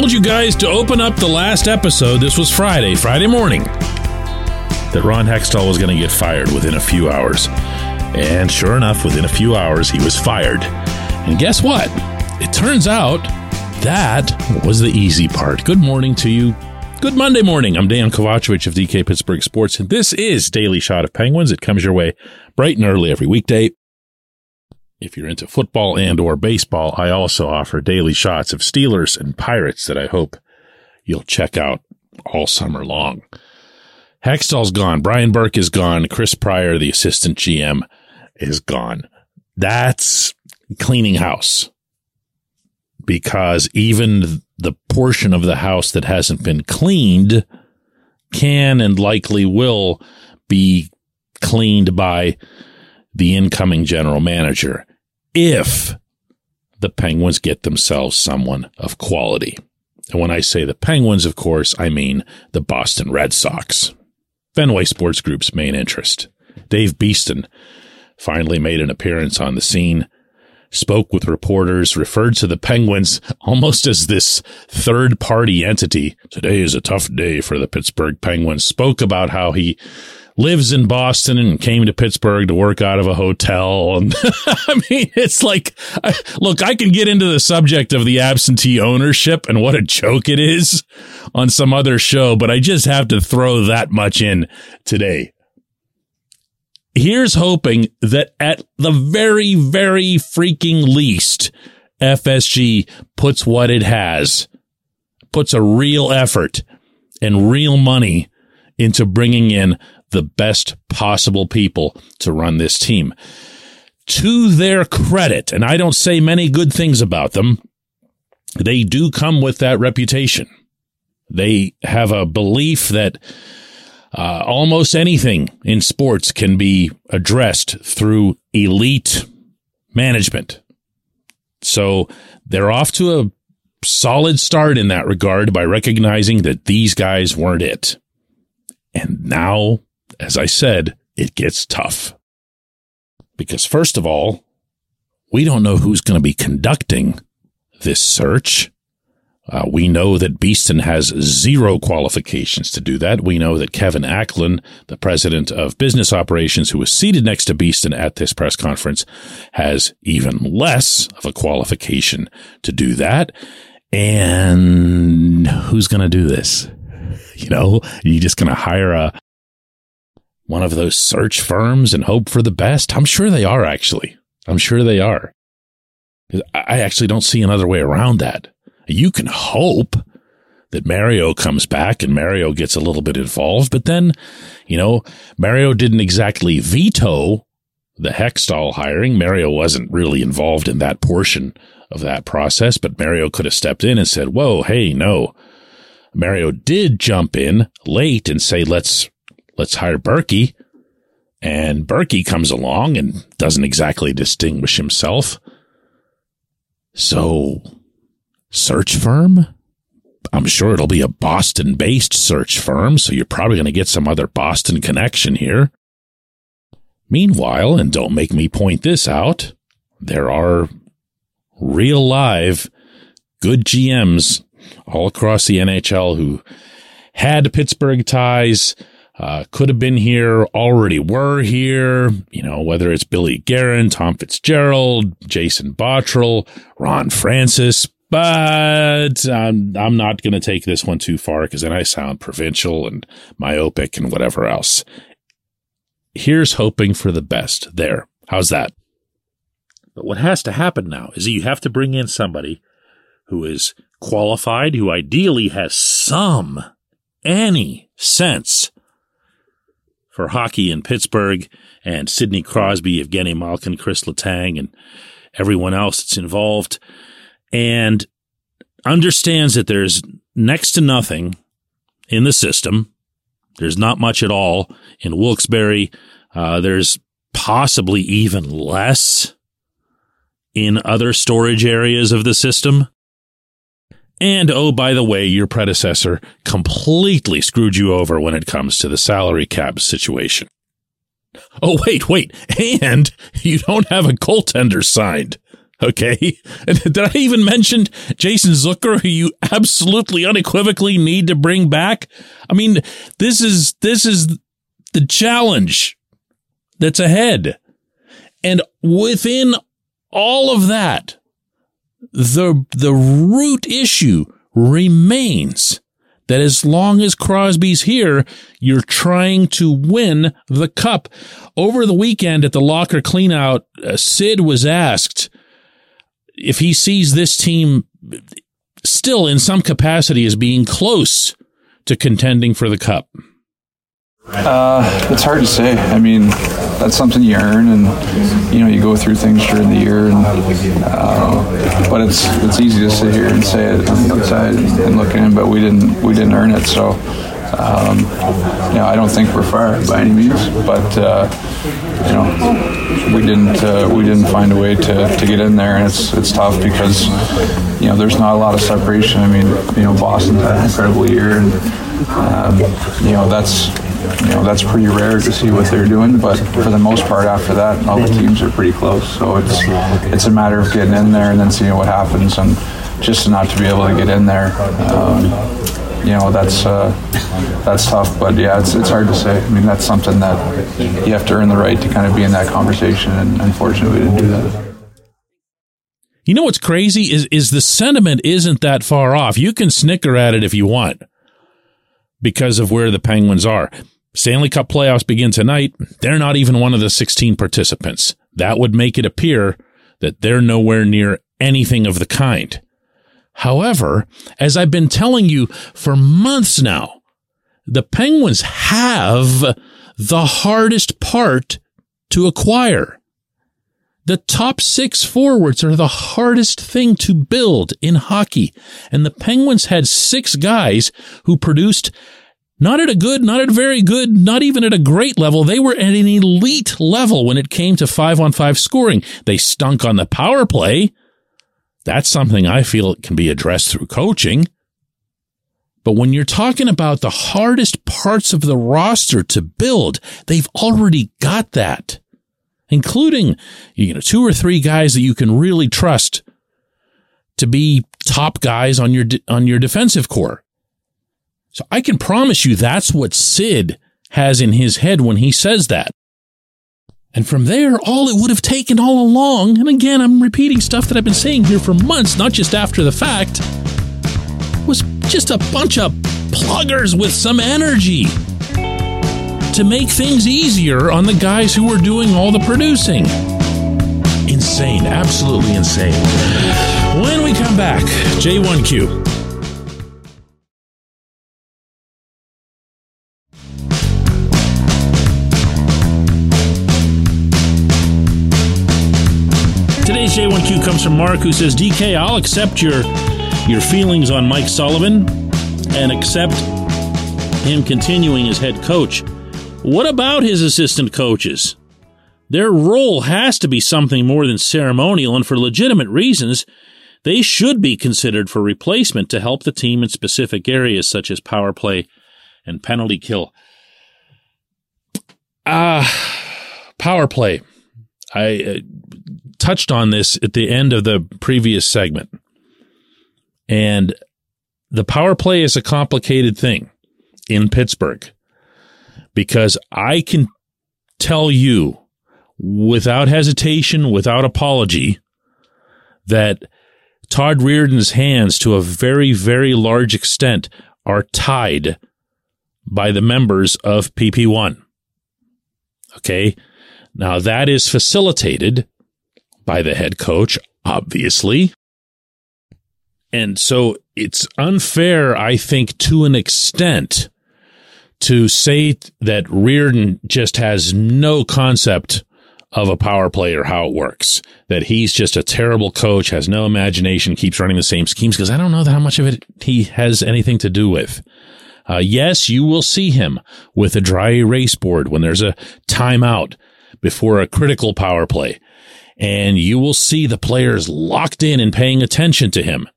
told you guys to open up the last episode. This was Friday, Friday morning, that Ron Hextall was going to get fired within a few hours. And sure enough, within a few hours, he was fired. And guess what? It turns out that was the easy part. Good morning to you. Good Monday morning. I'm Dejan Kovacevic of DK Pittsburgh Sports, and this is Daily Shot of Penguins. It comes your way bright and early every weekday. If you're into football and or baseball, I also offer daily shots of Steelers and Pirates that I hope you'll check out all summer long. Hextall's gone. Brian Burke is gone. Chris Pryor, the assistant GM, is gone. That's cleaning house because even the portion of the house that hasn't been cleaned can and likely will be cleaned by the incoming general manager if the Penguins get themselves someone of quality. And when I say the Penguins, of course, I mean the Boston Red Sox. Fenway Sports Group's main interest. Dave Beeston finally made an appearance on the scene, spoke with reporters, referred to the Penguins almost as this third party entity. Today is a tough day for the Pittsburgh Penguins, spoke about how he lives in Boston and came to Pittsburgh to work out of a hotel. And I mean, it's like, look, I can get into the subject of the absentee ownership and what a joke it is on some other show, but I just have to throw that much in today. Here's hoping that at the very, very freaking least, FSG puts what it has, puts a real effort and real money into bringing in the best possible people to run this team. To their credit, and I don't say many good things about them, they do come with that reputation. They have a belief that uh, almost anything in sports can be addressed through elite management. So they're off to a solid start in that regard by recognizing that these guys weren't it. And now as I said, it gets tough. Because first of all, we don't know who's going to be conducting this search. Uh, we know that Beeston has zero qualifications to do that. We know that Kevin Acklin, the president of business operations, who was seated next to Beeston at this press conference, has even less of a qualification to do that. And who's going to do this? You know, you just going to hire a, one of those search firms and hope for the best? I'm sure they are, actually. I'm sure they are. I actually don't see another way around that. You can hope that Mario comes back and Mario gets a little bit involved, but then, you know, Mario didn't exactly veto the Hextall hiring. Mario wasn't really involved in that portion of that process, but Mario could have stepped in and said, whoa, hey, no. Mario did jump in late and say, let's let's hire Burkie. And Burkie comes along and doesn't exactly distinguish himself. So, search firm? I'm sure it'll be a Boston based search firm, so you're probably going to get some other Boston connection here. Meanwhile, and don't make me point this out, there are real live good GMs all across the NHL who had Pittsburgh ties, uh, could have been here, already were here, you know, whether it's Billy Guerin, Tom Fitzgerald, Jason Botterill, Ron Francis, but I'm, I'm not going to take this one too far because then I sound provincial and myopic and whatever else. Here's hoping for the best there. How's that? But what has to happen now is that you have to bring in somebody who is qualified, who ideally has some, any sense for hockey in Pittsburgh and Sidney Crosby, Evgeny Malkin, Chris Letang, and everyone else that's involved, and understands that there's next to nothing in the system. There's not much at all in Wilkes-Barre. Uh, there's possibly even less in other storage areas of the system. And oh, by the way, your predecessor completely screwed you over when it comes to the salary cap situation. Oh, wait, wait. And you don't have a goaltender signed. Okay. Did I even mention Jason Zucker, who you absolutely unequivocally need to bring back? I mean, this is, this is the challenge that's ahead. And within all of that, the, the root issue remains that as long as Crosby's here, you're trying to win the cup. Over the weekend at the locker cleanout, uh, Sid was asked if he sees this team still in some capacity as being close to contending for the cup. Uh, it's hard to say. I mean, that's something you earn, and you know you go through things during the year, and uh, but it's it's easy to sit here and say it on the outside and look in, but we didn't we didn't earn it. So um, you know, I don't think we're far by any means, but uh, you know, we didn't uh, we didn't find a way to, to get in there, and it's it's tough because you know there's not a lot of separation. I mean, you know, Boston had an incredible year, and um, you know that's you know that's pretty rare to see what they're doing. But for the most part, after that, all the teams are pretty close. So it's it's a matter of getting in there and then seeing what happens, and just not to be able to get in there. Um, you know that's uh, that's tough. But yeah, it's it's hard to say. I mean, that's something that you have to earn the right to kind of be in that conversation, and unfortunately, we didn't do that. You know what's crazy is is the sentiment isn't that far off. You can snicker at it if you want because of where the Penguins are. Stanley Cup playoffs begin tonight. They're not even one of the 16 participants. That would make it appear that they're nowhere near anything of the kind. However, as I've been telling you for months now, the Penguins have the hardest part to acquire. The top six forwards are the hardest thing to build in hockey. And the Penguins had six guys who produced not at a good, not at a very good, not even at a great level. They were at an elite level when it came to five on five scoring. They stunk on the power play. That's something I feel can be addressed through coaching. But when you're talking about the hardest parts of the roster to build, they've already got that, including, you know, two or three guys that you can really trust to be top guys on your, on your defensive corps. So I can promise you that's what Sid has in his head when he says that. And from there, all it would have taken all along, and again, I'm repeating stuff that I've been saying here for months, not just after the fact, was just a bunch of pluggers with some energy to make things easier on the guys who were doing all the producing. Insane, absolutely insane. When we come back, J1Q. J1Q comes from Mark, who says, DK, I'll accept your your feelings on Mike Sullivan and accept him continuing as head coach. What about his assistant coaches? Their role has to be something more than ceremonial, and for legitimate reasons, they should be considered for replacement to help the team in specific areas such as power play and penalty kill. Ah, uh, power play. I uh, touched on this at the end of the previous segment. And the power play is a complicated thing in Pittsburgh because I can tell you without hesitation, without apology, that Todd Reirden's hands to a very, very large extent are tied by the members of PP1. Okay. Now that is facilitated by the head coach, obviously. And so it's unfair, I think, to an extent to say that Reirden just has no concept of a power play or how it works. That he's just a terrible coach, has no imagination, keeps running the same schemes because I don't know how much of it he has anything to do with. Uh, yes, you will see him with a dry erase board when there's a timeout before a critical power play and you will see the players locked in and paying attention to him.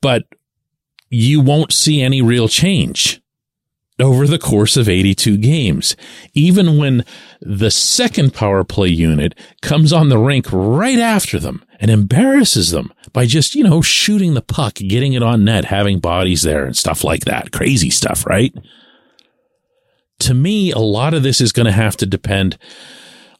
But you won't see any real change over the course of 82 games. Even when the second power play unit comes on the rink right after them and embarrasses them by just, you know, shooting the puck, getting it on net, having bodies there and stuff like that. Crazy stuff, right? To me, a lot of this is going to have to depend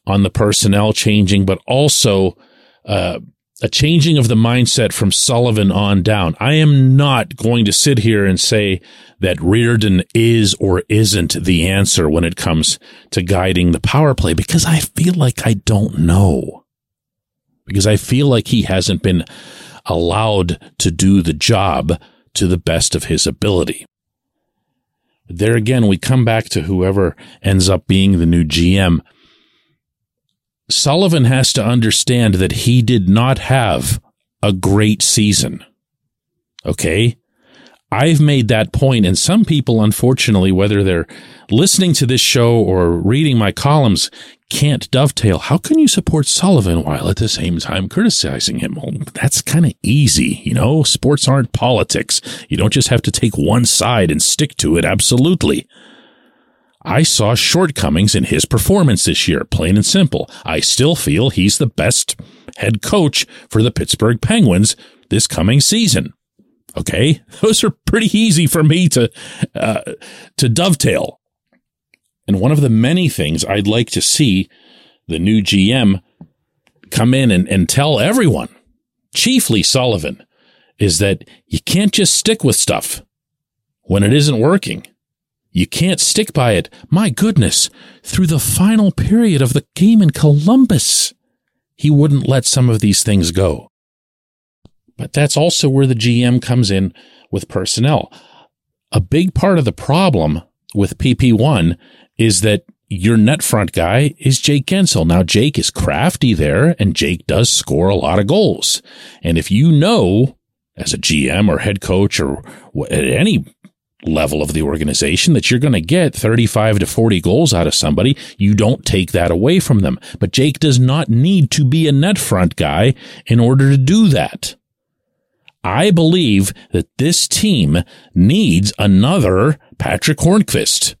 on the personnel changing, but also uh, a changing of the mindset from Sullivan on down. I am not going to sit here and say that Reirden is or isn't the answer when it comes to guiding the power play because I feel like I don't know. Because I feel like he hasn't been allowed to do the job to the best of his ability. There again, we come back to whoever ends up being the new GM. Sullivan has to understand that he did not have a great season. Okay. I've made that point, and some people, unfortunately, whether they're listening to this show or reading my columns, can't dovetail. How can you support Sullivan while at the same time criticizing him? Well, that's kind of easy. You know, sports aren't politics. You don't just have to take one side and stick to it. Absolutely. I saw shortcomings in his performance this year, plain and simple. I still feel he's the best head coach for the Pittsburgh Penguins this coming season. Okay, those are pretty easy for me to uh, to dovetail. And one of the many things I'd like to see the new GM come in and, and tell everyone, chiefly Sullivan, is that you can't just stick with stuff when it isn't working. You can't stick by it. My goodness, through the final period of the game in Columbus, he wouldn't let some of these things go. But that's also where the GM comes in with personnel. A big part of the problem with PP1 is that your net front guy is Jake Guentzel. Now, Jake is crafty there and Jake does score a lot of goals. And if you know as a GM or head coach or at any level of the organization that you're going to get 35 to 40 goals out of somebody. You don't take that away from them. But Jake does not need to be a net front guy in order to do that. I believe that this team needs another Patrick Hornqvist.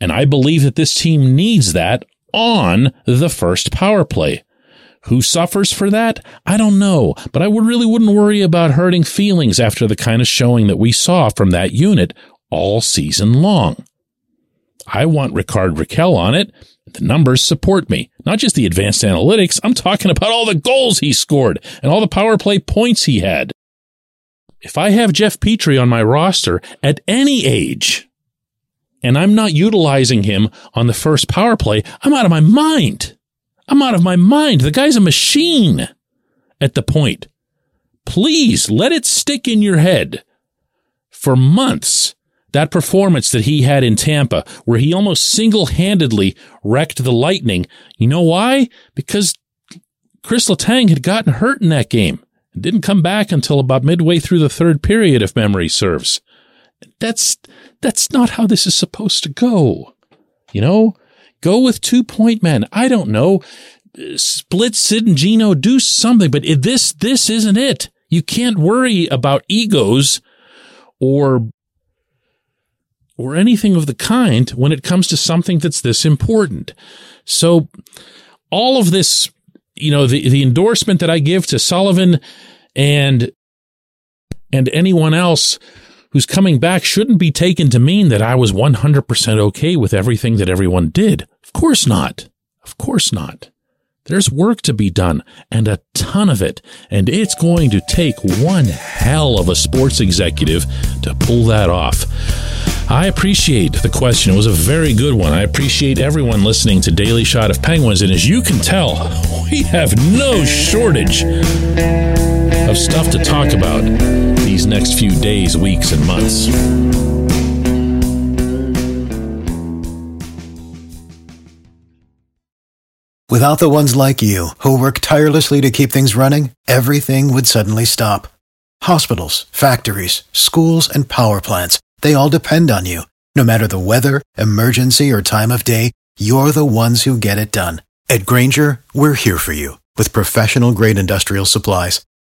And I believe that this team needs that on the first power play. Who suffers for that? I don't know, but I really wouldn't worry about hurting feelings after the kind of showing that we saw from that unit all season long. I want Rickard Rakell on it. The numbers support me. Not just the advanced analytics, I'm talking about all the goals he scored and all the power play points he had. If I have Jeff Petry on my roster at any age, and I'm not utilizing him on the first power play, I'm out of my mind. I'm out of my mind. The guy's a machine at the point. Please let it stick in your head for months. That performance that he had in Tampa, where he almost single handedly wrecked the Lightning. You know why? Because Chris Letang had gotten hurt in that game and didn't come back until about midway through the third period, if memory serves. That's, that's not how this is supposed to go. You know, Go with two point men. I don't know. Split Sid and Gino, do something, but this, this isn't it. You can't worry about egos or, or anything of the kind when it comes to something that's this important. So all of this, you know, the, the endorsement that I give to Sullivan and, and anyone else who's coming back shouldn't be taken to mean that I was 100% okay with everything that everyone did. Of course not. Of course not. There's work to be done and a ton of it. And it's going to take one hell of a sports executive to pull that off. I appreciate the question. It was a very good one. I appreciate everyone listening to Daily Shot of Penguins. And as you can tell, we have no shortage of stuff to talk about these next few days, weeks, and months. Without the ones like you, who work tirelessly to keep things running, everything would suddenly stop. Hospitals, factories, schools, and power plants, they all depend on you. No matter the weather, emergency, or time of day, you're the ones who get it done. At Grainger, we're here for you with professional grade industrial supplies.